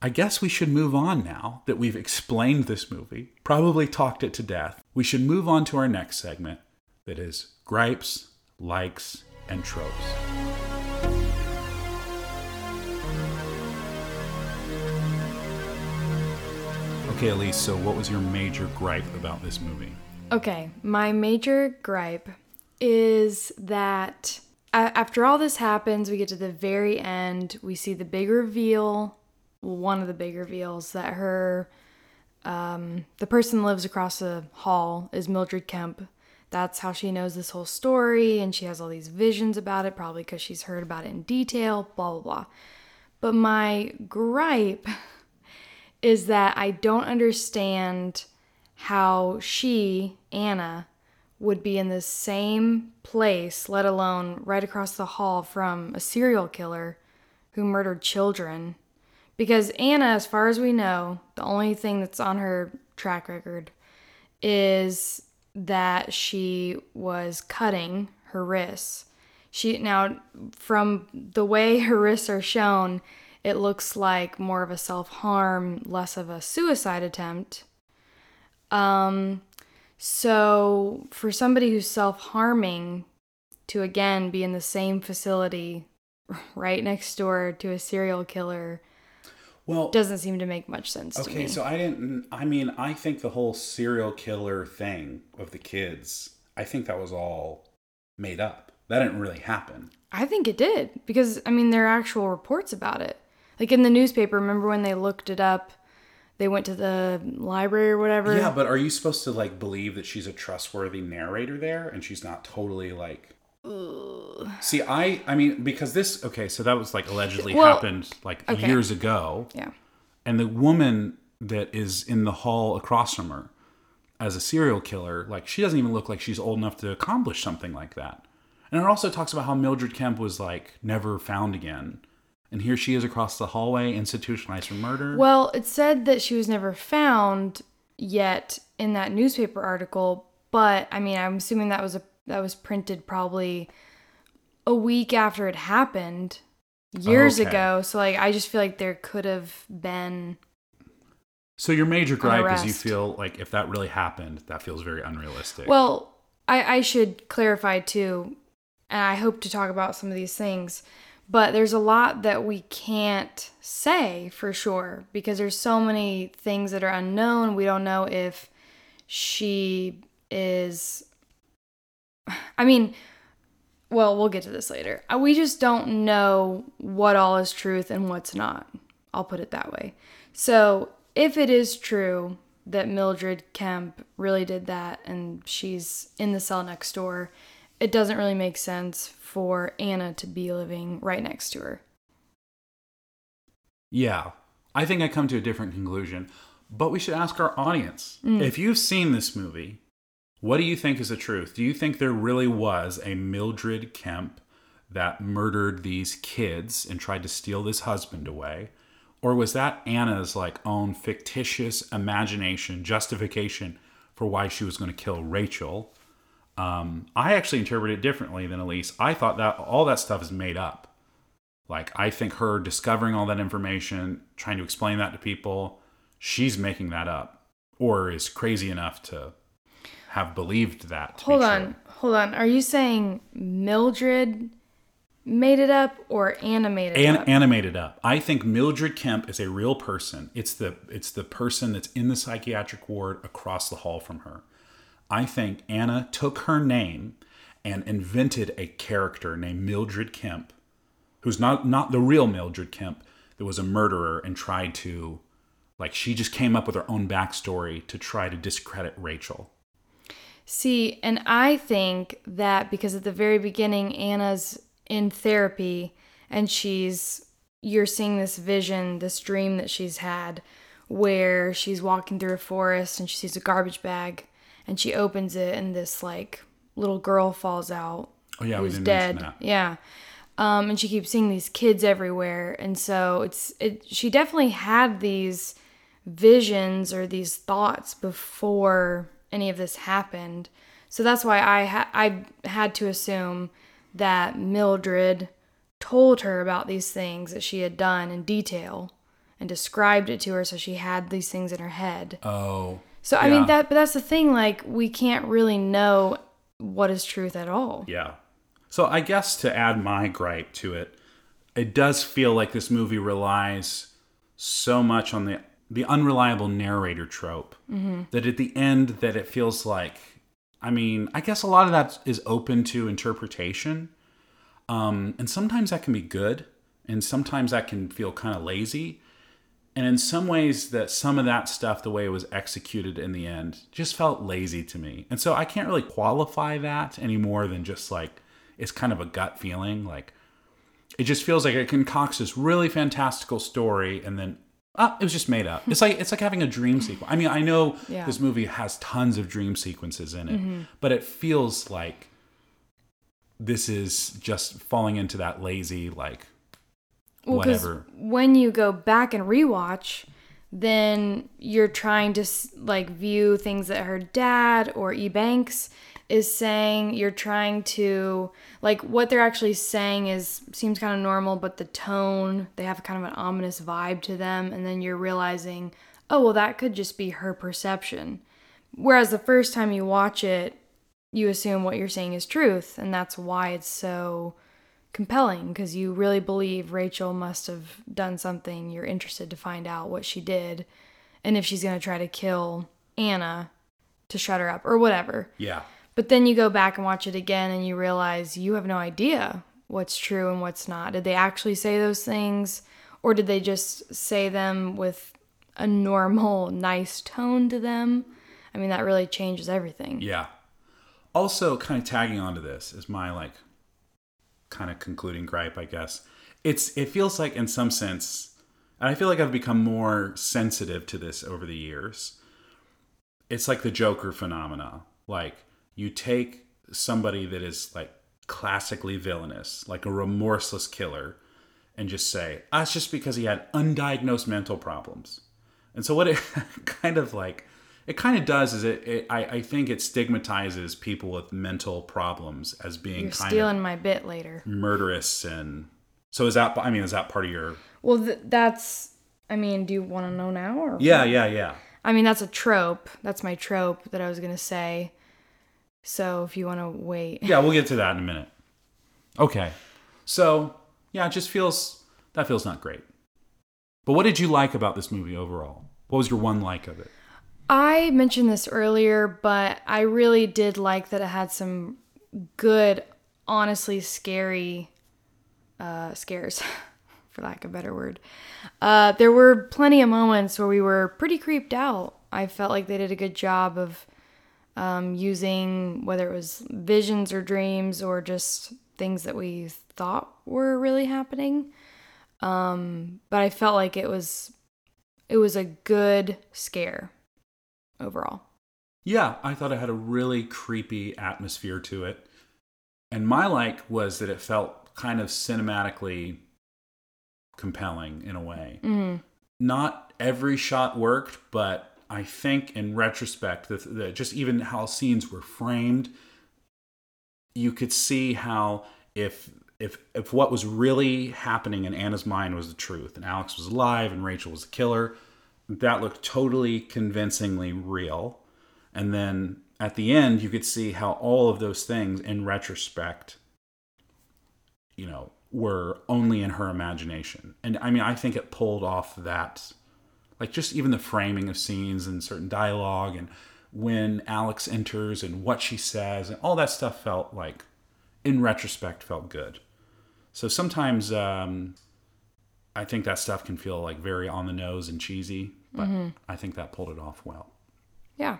I guess we should move on now that we've explained this movie, probably talked it to death. We should move on to our next segment that is gripes, likes, and tropes. Okay, Elise, so what was your major gripe about this movie? Okay, my major gripe is that after all this happens, we get to the very end, we see the big reveal, one of the big reveals that her um, the person lives across the hall is Mildred Kemp. That's how she knows this whole story, and she has all these visions about it, probably because she's heard about it in detail, blah, blah, blah. But my gripe is that I don't understand how she, Anna, would be in the same place, let alone right across the hall from a serial killer who murdered children. Because Anna, as far as we know, the only thing that's on her track record is that she was cutting her wrists. She now from the way her wrists are shown, it looks like more of a self-harm, less of a suicide attempt. Um so for somebody who's self-harming to again be in the same facility right next door to a serial killer Well, doesn't seem to make much sense to Okay, so I didn't. I mean, I think the whole serial killer thing of the kids, I think that was all made up. That didn't really happen. I think it did because I mean there are actual reports about it. Like in the newspaper, remember when they looked it up? They went to the library or whatever. Yeah, but are you supposed to like believe that she's a trustworthy narrator there, and she's not totally like? See, I, I mean, because this, okay, so that was like allegedly Well, happened like okay. years ago, Yeah. and the woman that is in the hall across from her as a serial killer, like she doesn't even look like she's old enough to accomplish something like that. And it also talks about how Mildred Kemp was like never found again. And here she is across the hallway, institutionalized for murder. Well, it said that she was never found yet in that newspaper article, but I mean, I'm assuming that was a that was printed probably a week after it happened years Okay. ago. So like I just feel like there could have been so your major gripe is you feel like if that really happened, that feels very unrealistic. Well, I, I should clarify too, and I hope to talk about some of these things, but there's a lot that we can't say for sure because there's so many things that are unknown. We don't know if she is. I mean, well, we'll get to this later. Uh, We just don't know what all is truth and what's not. I'll put it that way. So, if it is true that Mildred Kemp really did that and she's in the cell next door, it doesn't really make sense for Anna to be living right next to her. Yeah, I think I come to a different conclusion, but we should ask our audience. Mm. If you've seen this movie, what do you think is the truth? Do you think there really was a Mildred Kemp that murdered these kids and tried to steal this husband away? Or was that Anna's like own fictitious imagination justification for why she was going to kill Rachel? Um, I actually interpret it differently than Elise. I thought that all that stuff is made up. Like, I think her discovering all that information, trying to explain that to people, she's making that up or is crazy enough to have believed that. Hold true. on, hold on. Are you saying Mildred made it up or animated An- up? animated up. I think Mildred Kemp is a real person. It's the it's the person that's in the psychiatric ward across the hall from her. I think Anna took her name and invented a character named Mildred Kemp, who's not not the real Mildred Kemp that was a murderer and tried to like she just came up with her own backstory to try to discredit Rachel. See, and I think that because at the very beginning, Anna's in therapy and she's, you're seeing this vision, this dream that she's had where she's walking through a forest and she sees a garbage bag and she opens it and this like little girl falls out Oh yeah, we who's didn't dead. that. Yeah. Um, and she keeps seeing these kids everywhere, and so it's it. She definitely had these visions or these thoughts before any of this happened. So that's why I ha- I had to assume that Mildred told her about these things that she had done in detail and described it to her so she had these things in her head. Oh. So I yeah. mean that but that's the thing like we can't really know what is truth at all. Yeah. So I guess to add my gripe to it, it does feel like this movie relies so much on the the unreliable narrator trope that at the end that it feels like I mean, I guess a lot of that is open to interpretation. Um, and sometimes that can be good, and sometimes that can feel kind of lazy. And in some ways, that some of that stuff, the way it was executed in the end, just felt lazy to me. And so I can't really qualify that any more than just like it's kind of a gut feeling. Like it just feels like it concocts this really fantastical story, and then ah, it was just made up. It's like it's like having a dream sequence. I mean, I know Yeah. this movie has tons of dream sequences in it, but it feels like this is just falling into that lazy like Well, whatever. when you go back and rewatch, then you're trying to like view things that her dad or Ebanks is saying. You're trying to like what they're actually saying is seems kind of normal, but the tone they have kind of an ominous vibe to them, and then you're realizing, oh well, that could just be her perception. Whereas the first time you watch it, you assume what you're saying is truth, and that's why it's so compelling because you really believe Rachel must have done something. You're interested to find out what she did and if she's going to try to kill Anna to shut her up or whatever. Yeah. But then you go back and watch it again and you realize you have no idea what's true and what's not. Did they actually say those things or did they just say them with a normal, nice tone to them? I mean, that really changes everything. Yeah. Also, kind of tagging onto this is my like kind of concluding gripe, I guess. It's it feels like in some sense, and I feel like I've become more sensitive to this over the years. It's like the Joker phenomena. Like you take somebody that is like classically villainous, like a remorseless killer, and just say, ah, it's just because he had undiagnosed mental problems. And so what it kind of like it kind of does is it, it I, I think it stigmatizes people with mental problems as being You're kind stealing my bit later. of murderous and so is that I mean is that part of your Well, th- that's. I mean, do you want to know now? Or Yeah, yeah, yeah. I mean, that's a trope. That's my trope that I was gonna say. So if you want to wait, Yeah, we'll get to that in a minute. Okay. So, yeah, it just feels that feels not great. But what did you like about this movie overall? What was your one like of it? I mentioned this earlier, but I really did like that it had some good, honestly scary uh, scares, for lack of a better word. Uh, there were plenty of moments where we were pretty creeped out. I felt like they did a good job of um, using whether it was visions or dreams or just things that we thought were really happening. Um, but I felt like it was it was a good scare overall. Yeah, I thought it had a really creepy atmosphere to it. And my like was that it felt kind of cinematically compelling in a way. Mm-hmm. Not every shot worked, but I think in retrospect, that that just even how scenes were framed, you could see how if if if what was really happening in Anna's mind was the truth, and Alex was alive and Rachel was the killer, that looked totally convincingly real. And then at the end, you could see how all of those things, in retrospect, you know, were only in her imagination. And I mean, I think it pulled off that, like just even the framing of scenes and certain dialogue and when Alex enters and what she says and all that stuff felt like, in retrospect, felt good. So sometimes um, I think that stuff can feel like very on the nose and cheesy, but I think that pulled it off well. Yeah.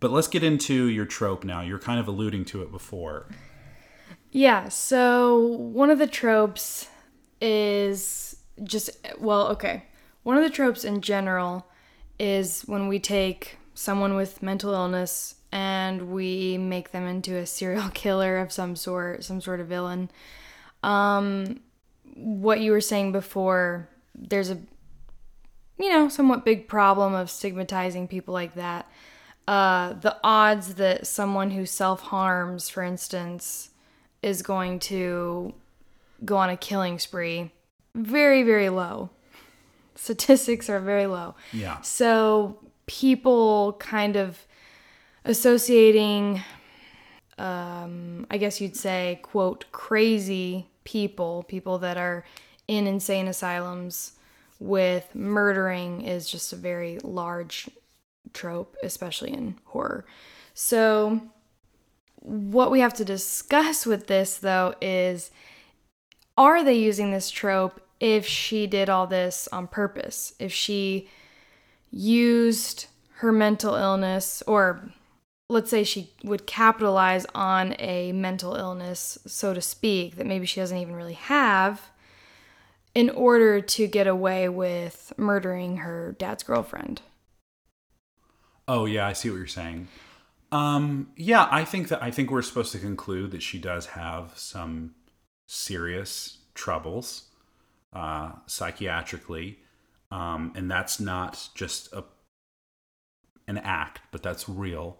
But let's get into your trope now. You're kind of alluding to it before. Yeah, so one of the tropes is just well, okay. One of the tropes in general is when we take someone with mental illness and we make them into a serial killer of some sort, some sort of villain. Um what you were saying before, there's a you know, somewhat big problem of stigmatizing people like that. uh, the odds that someone who self harms, for instance, is going to go on a killing spree, very, very low. Statistics are very low. Yeah. So people kind of associating, um, I guess you'd say, quote, crazy people, people that are in insane asylums with murdering is just a very large trope, especially in horror. So, what we have to discuss with this though is are they using this trope if she did all this on purpose? If she used her mental illness, or let's say she would capitalize on a mental illness, so to speak, that maybe she doesn't even really have, in order to get away with murdering her dad's girlfriend. Oh yeah, I see what you're saying. Um, yeah, I think that I think we're supposed to conclude that she does have some serious troubles uh, psychiatrically, um, and that's not just a an act, but that's real.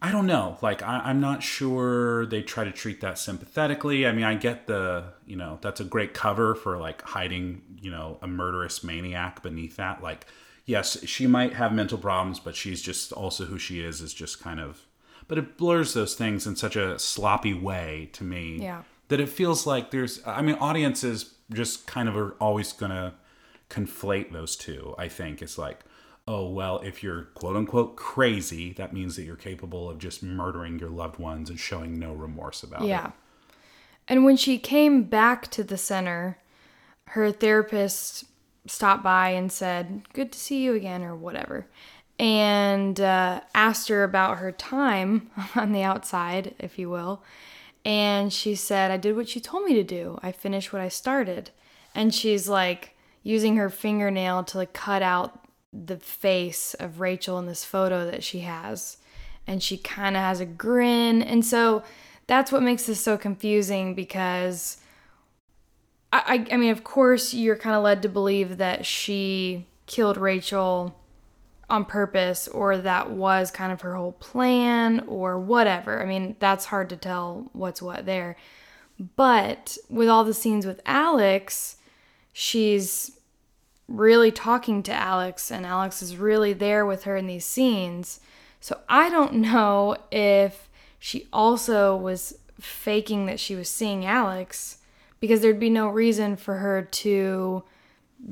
I don't know. Like, I, I'm not sure they try to treat that sympathetically. I mean, I get the, you know, that's a great cover for like hiding, you know, a murderous maniac beneath that. Like, yes, she might have mental problems, but she's just also who she is, is just kind of, but it blurs those things in such a sloppy way to me Yeah. that it feels like there's, I mean, audiences just kind of are always going to conflate those two. I think it's like, oh, well, if you're quote unquote crazy, that means that you're capable of just murdering your loved ones and showing no remorse about it. Yeah. And when she came back to the center, her therapist stopped by and said, Good to see you again, or whatever, and uh, asked her about her time on the outside, if you will. And she said, I did what you told me to do. I finished what I started. And she's like using her fingernail to like cut out the face of Rachel in this photo that she has. And she kind of has a grin. And so that's what makes this so confusing because I, I, I mean, of course, you're kind of led to believe that she killed Rachel on purpose or that was kind of her whole plan or whatever. I mean, that's hard to tell what's what there. But with all the scenes with Alex, she's really talking to Alex and Alex is really there with her in these scenes. So I don't know if she also was faking that she was seeing Alex because there'd be no reason for her to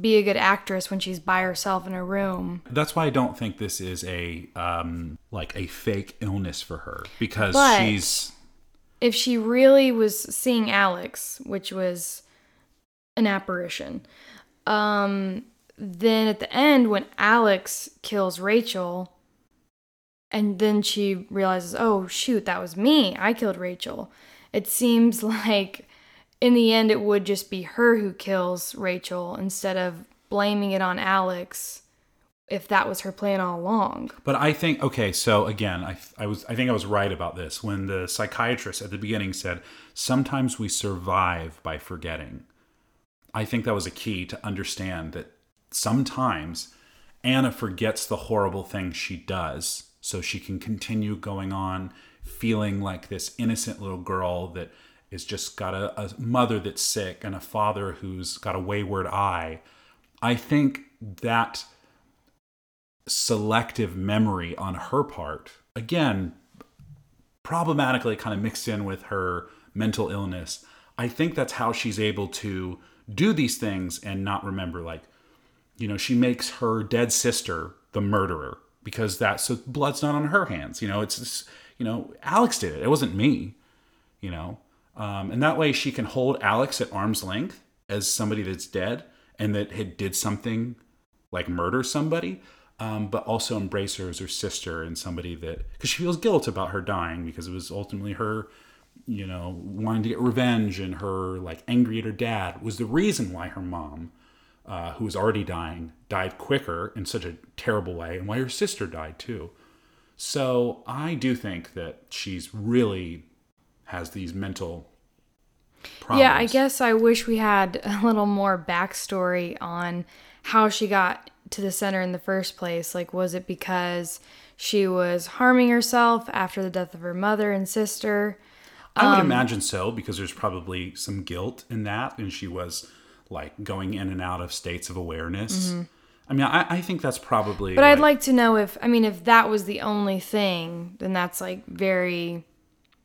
be a good actress when she's by herself in a room. That's why I don't think this is a um like a fake illness for her because But- she's If she really was seeing Alex, which was an apparition, um, then at the end when Alex kills Rachel, and then she realizes, oh shoot, that was me. I killed Rachel. It seems like in the end it would just be her who kills Rachel instead of blaming it on Alex if that was her plan all along. But I think okay, so again, I I was I think I was right about this when the psychiatrist at the beginning said sometimes we survive by forgetting. I think that was a key to understand that sometimes Anna forgets the horrible things she does so she can continue going on feeling like this innocent little girl that is just got a, a mother that's sick and a father who's got a wayward eye. I think that selective memory on her part again problematically kind of mixed in with her mental illness i think that's how she's able to do these things and not remember like you know she makes her dead sister the murderer because that so blood's not on her hands you know it's this, you know alex did it. It wasn't me you know? Um, and that way she can hold alex at arm's length as somebody that's dead and that had did something like murder somebody um, but also embrace her as her sister and somebody that because she feels guilt about her dying because it was ultimately her you know wanting to get revenge and her like angry at her dad was the reason why her mom uh, who was already dying died quicker in such a terrible way and why her sister died too so i do think that she's really has these mental problems Yeah, I guess I wish we had a little more backstory on how she got to the center in the first place. Like, was it because she was harming herself after the death of her mother and sister. I would imagine so because there's probably some guilt in that, and she was like going in and out of states of awareness. I mean, I, I think that's probably. Mm-hmm. But I'd like to know if I mean if that was the only thing, then that's like very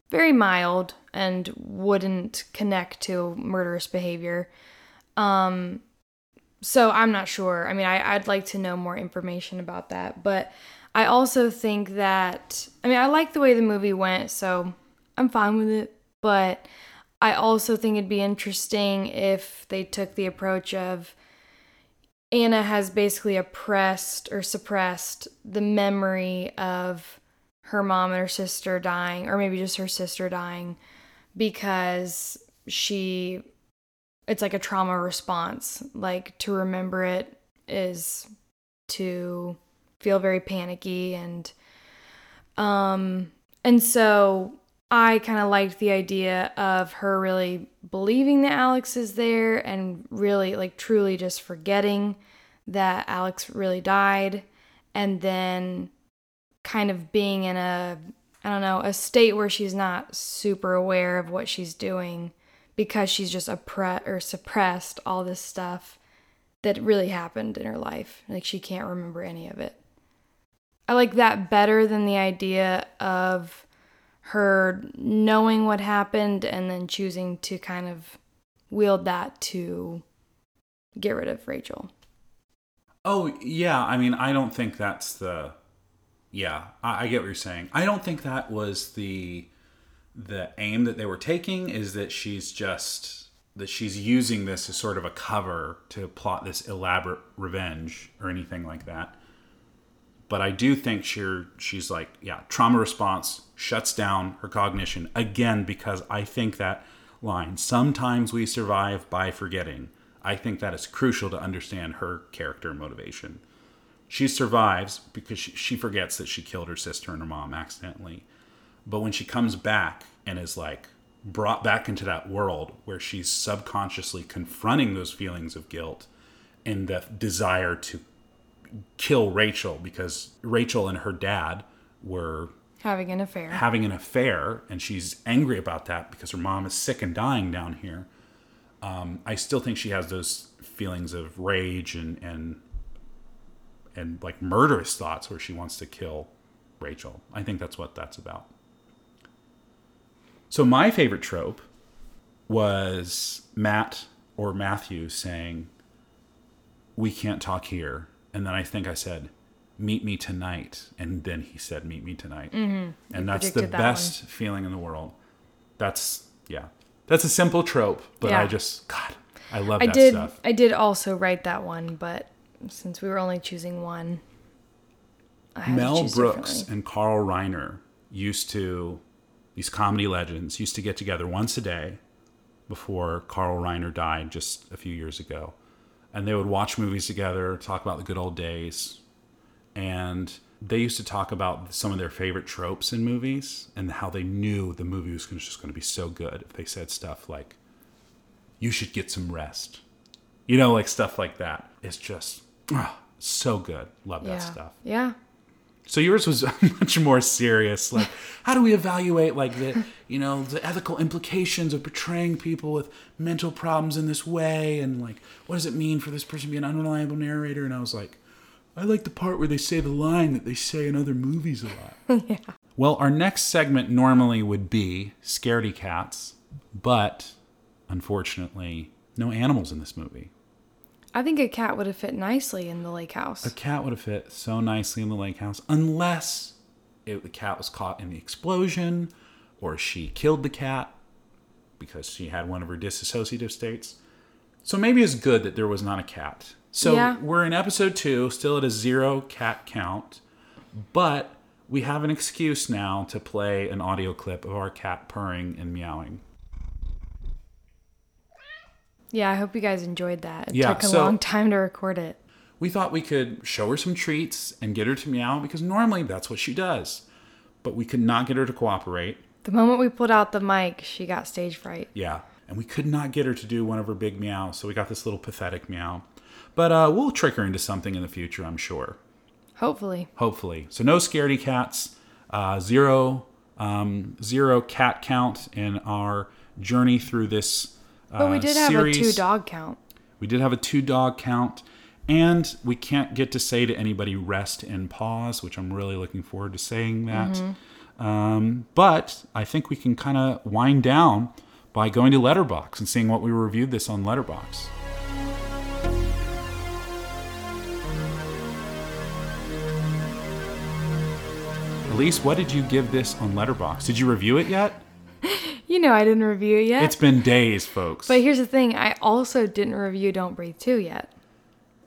very mild and wouldn't connect to murderous behavior. Um so I'm not sure. I mean, I, I'd like to know more information about that. But I also think that I mean I like the way the movie went, so I'm fine with it. But I also think it'd be interesting if they took the approach of Anna has basically oppressed or suppressed the memory of her mom and her sister dying, or maybe just her sister dying, because she, it's like a trauma response. Like to remember it is to feel very panicky and, um, and so I kind of liked the idea of her really believing that Alex is there and really, like, truly just forgetting that Alex really died and then kind of being in a, I don't know, a state where she's not super aware of what she's doing because she's just oppre- or suppressed all this stuff that really happened in her life. Like, she can't remember any of it. I like that better than the idea of her knowing what happened and then choosing to kind of wield that to get rid of Rachel. Oh yeah, I mean, I don't think that's the. Yeah, I, I get what you're saying. I don't think that was the the aim that they were taking. Is that she's just that she's using this as sort of a cover to plot this elaborate revenge or anything like that. But I do think she she's like, yeah, trauma response shuts down her cognition again because I think that line, sometimes we survive by forgetting. I think that is crucial to understand her character and motivation. She survives because she, she forgets that she killed her sister and her mom accidentally. But when she comes back and is like brought back into that world where she's subconsciously confronting those feelings of guilt and the desire to kill Rachel because Rachel and her dad were Having an affair. having an affair and she's angry about that because her mom is sick and dying down here. Um, I still think she has those feelings of rage and and and like murderous thoughts where she wants to kill Rachel. I think that's what that's about. So my favorite trope was Matt or Matthew saying, "We can't talk here," and then I think I said, "Meet me tonight," and then he said, "Meet me tonight," mm-hmm. and that's the that best feeling in the world. That's yeah, that's a simple trope, but I just God, I love I that did stuff. I did also write that one, but since we were only choosing one, I had to Mel Brooks and Carl Reiner used to, these comedy legends used to get together once a day before Carl Reiner died just a few years ago. And they would watch movies together, talk about the good old days. And they used to talk about some of their favorite tropes in movies and how they knew the movie was just going to be so good if they said stuff like, you should get some rest. You know, like stuff like that. It's just ah, so good. Love yeah. that stuff. Yeah. So yours was much more serious. Like, how do we evaluate like the you know the ethical implications of portraying people with mental problems in this way, and like what does it mean for this person to be an unreliable narrator? And I was like, I like the part where they say the line that they say in other movies a lot. yeah. Well, our next segment normally would be scaredy cats, but unfortunately, no animals in this movie. I think a cat would have fit nicely in the lake house. A cat would have fit so nicely in the lake house, unless it, the cat was caught in the explosion, or she killed the cat because she had one of her disassociative states. So maybe it's good that there was not a cat. So Yeah. we're in episode two, still at a zero cat count, but we have an excuse now to play an audio clip of our cat purring and meowing. Yeah, I hope you guys enjoyed that. It Yeah, took a so- long time to record it. We thought we could show her some treats and get her to meow because normally that's what she does. But we could not get her to cooperate. The moment we pulled out the mic, she got stage fright. Yeah. And we could not get her to do one of her big meows. So we got this little pathetic meow. But uh, we'll trick her into something in the future, I'm sure. Hopefully. Hopefully. So no scaredy cats, uh, zero, um, zero cat count in our journey through this. Uh, But we did have a two dog count. We did have a two dog count, and we can't get to say to anybody rest and pause, which I'm really looking forward to saying that. Um, but I think we can kind of wind down by going to Letterboxd and seeing what we reviewed this on Letterboxd. Elise, what did you give this on Letterboxd? Did you review it yet? You know, I didn't review it yet. It's been days, folks. but here's the thing I also didn't review Don't Breathe 2 yet.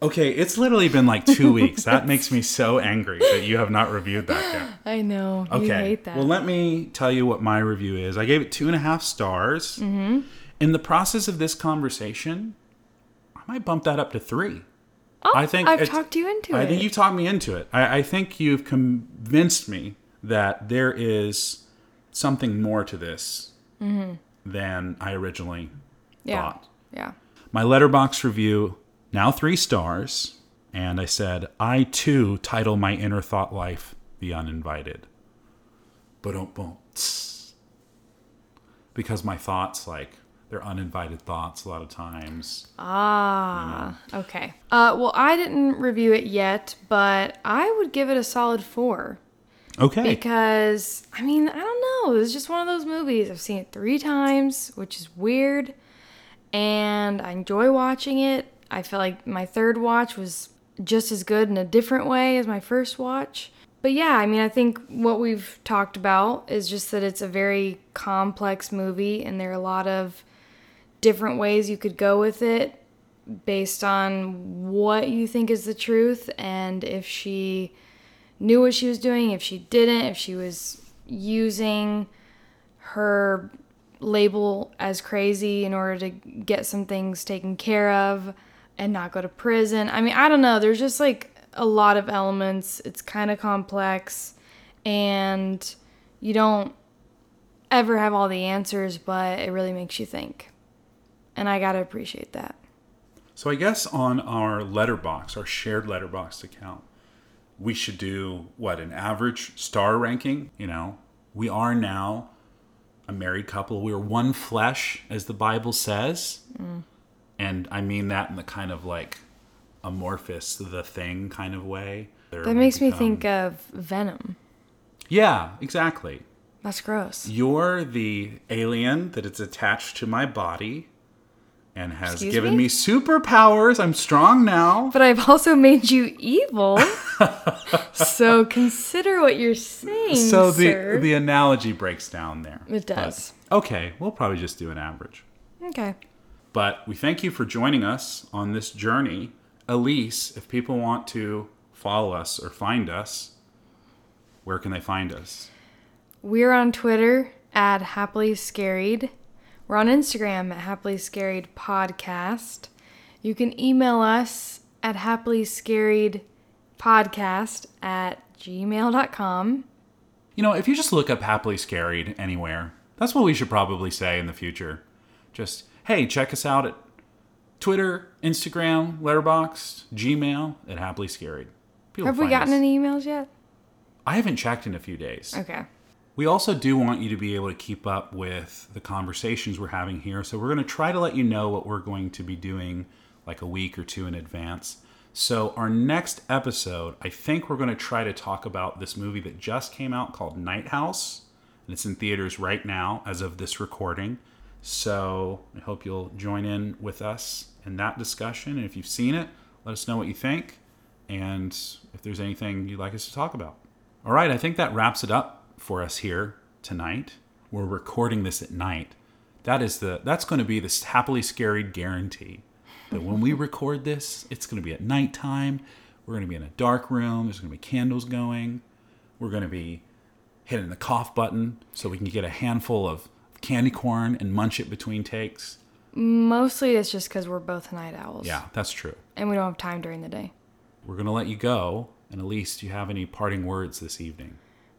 Okay, it's literally been like two weeks. That makes me so angry that you have not reviewed that yet. I know. You Okay. hate that. Well, let me tell you what my review is. I gave it two and a half stars. Mm-hmm. In the process of this conversation, I might bump that up to three. oh, I think I've talked you into I it. I think you talked me into it. I, I think you've convinced me that there is something more to this than I originally Mm-hmm. yeah. thought. Yeah. My Letterboxd review, now three stars, and I said, I too title my inner thought life The Uninvited. But don't Because my thoughts, like, they're uninvited thoughts a lot of times. Ah, okay. Uh, well, I didn't review it yet, but I would give it a solid four Okay. because I mean, I don't know. It was just one of those movies. I've seen it three times, which is weird, and I enjoy watching it. I feel like my third watch was just as good in a different way as my first watch. But yeah, I mean, I think what we've talked about is just that it's a very complex movie, and there are a lot of different ways you could go with it based on what you think is the truth and if she knew what she was doing, if she didn't, if she was using her label as crazy in order to get some things taken care of and not go to prison. I mean, I don't know. There's just like a lot of elements. It's kind of complex and you don't ever have all the answers, but it really makes you think. And I got to appreciate that. So I guess on our Letterboxd, our shared Letterboxd account, we should do what an average star ranking. You know, we are now a married couple. We are one flesh, as the Bible says, mm. and I mean that in the kind of like amorphous, the thing kind of way. That makes me think of Venom. Yeah, exactly. That's gross. You're the alien that is attached to my body and has Excuse given me? me superpowers. I'm strong now. But I've also made you evil. so consider what you're saying, so the sir. the analogy breaks down there. It does. But, okay, we'll probably just do an average. okay. But we thank you for joining us on this journey. Elise, if people want to follow us or find us, where can they find us? We're on Twitter at Happily Scarried. We're on Instagram at Happily Scarried Podcast. You can email us at Happily Scarried Podcast at gmail.com. You know, if you just look up happily scarried anywhere, that's what we should probably say in the future. Just, hey, check us out at Twitter, Instagram, Letterboxd, Gmail at happily scarried. People Have we gotten us. any emails yet? I haven't checked in a few days. Okay. We also do want you to be able to keep up with the conversations we're having here. So we're going to try to let you know what we're going to be doing like a week or two in advance. So our next episode, I think we're going to try to talk about this movie that just came out called Night House. And it's in theaters right now as of this recording. So I hope you'll join in with us in that discussion. And if you've seen it, let us know what you think and if there's anything you'd like us to talk about. All right, I think that wraps it up for us here tonight. We're recording this at night. That is the that's going to be this happily scarried guarantee that when we record this, it's going to be at nighttime. We're going to be in a dark room. There's going to be candles going. We're going to be hitting the cough button so we can get a handful of candy corn and munch it between takes. Mostly it's just because we're both night owls. Yeah, that's true. And we don't have time during the day. We're going to let you go. And at least you have any parting words this evening.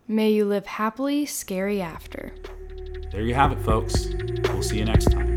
May you live happily, scary after. There you have it, folks. We'll see you next time.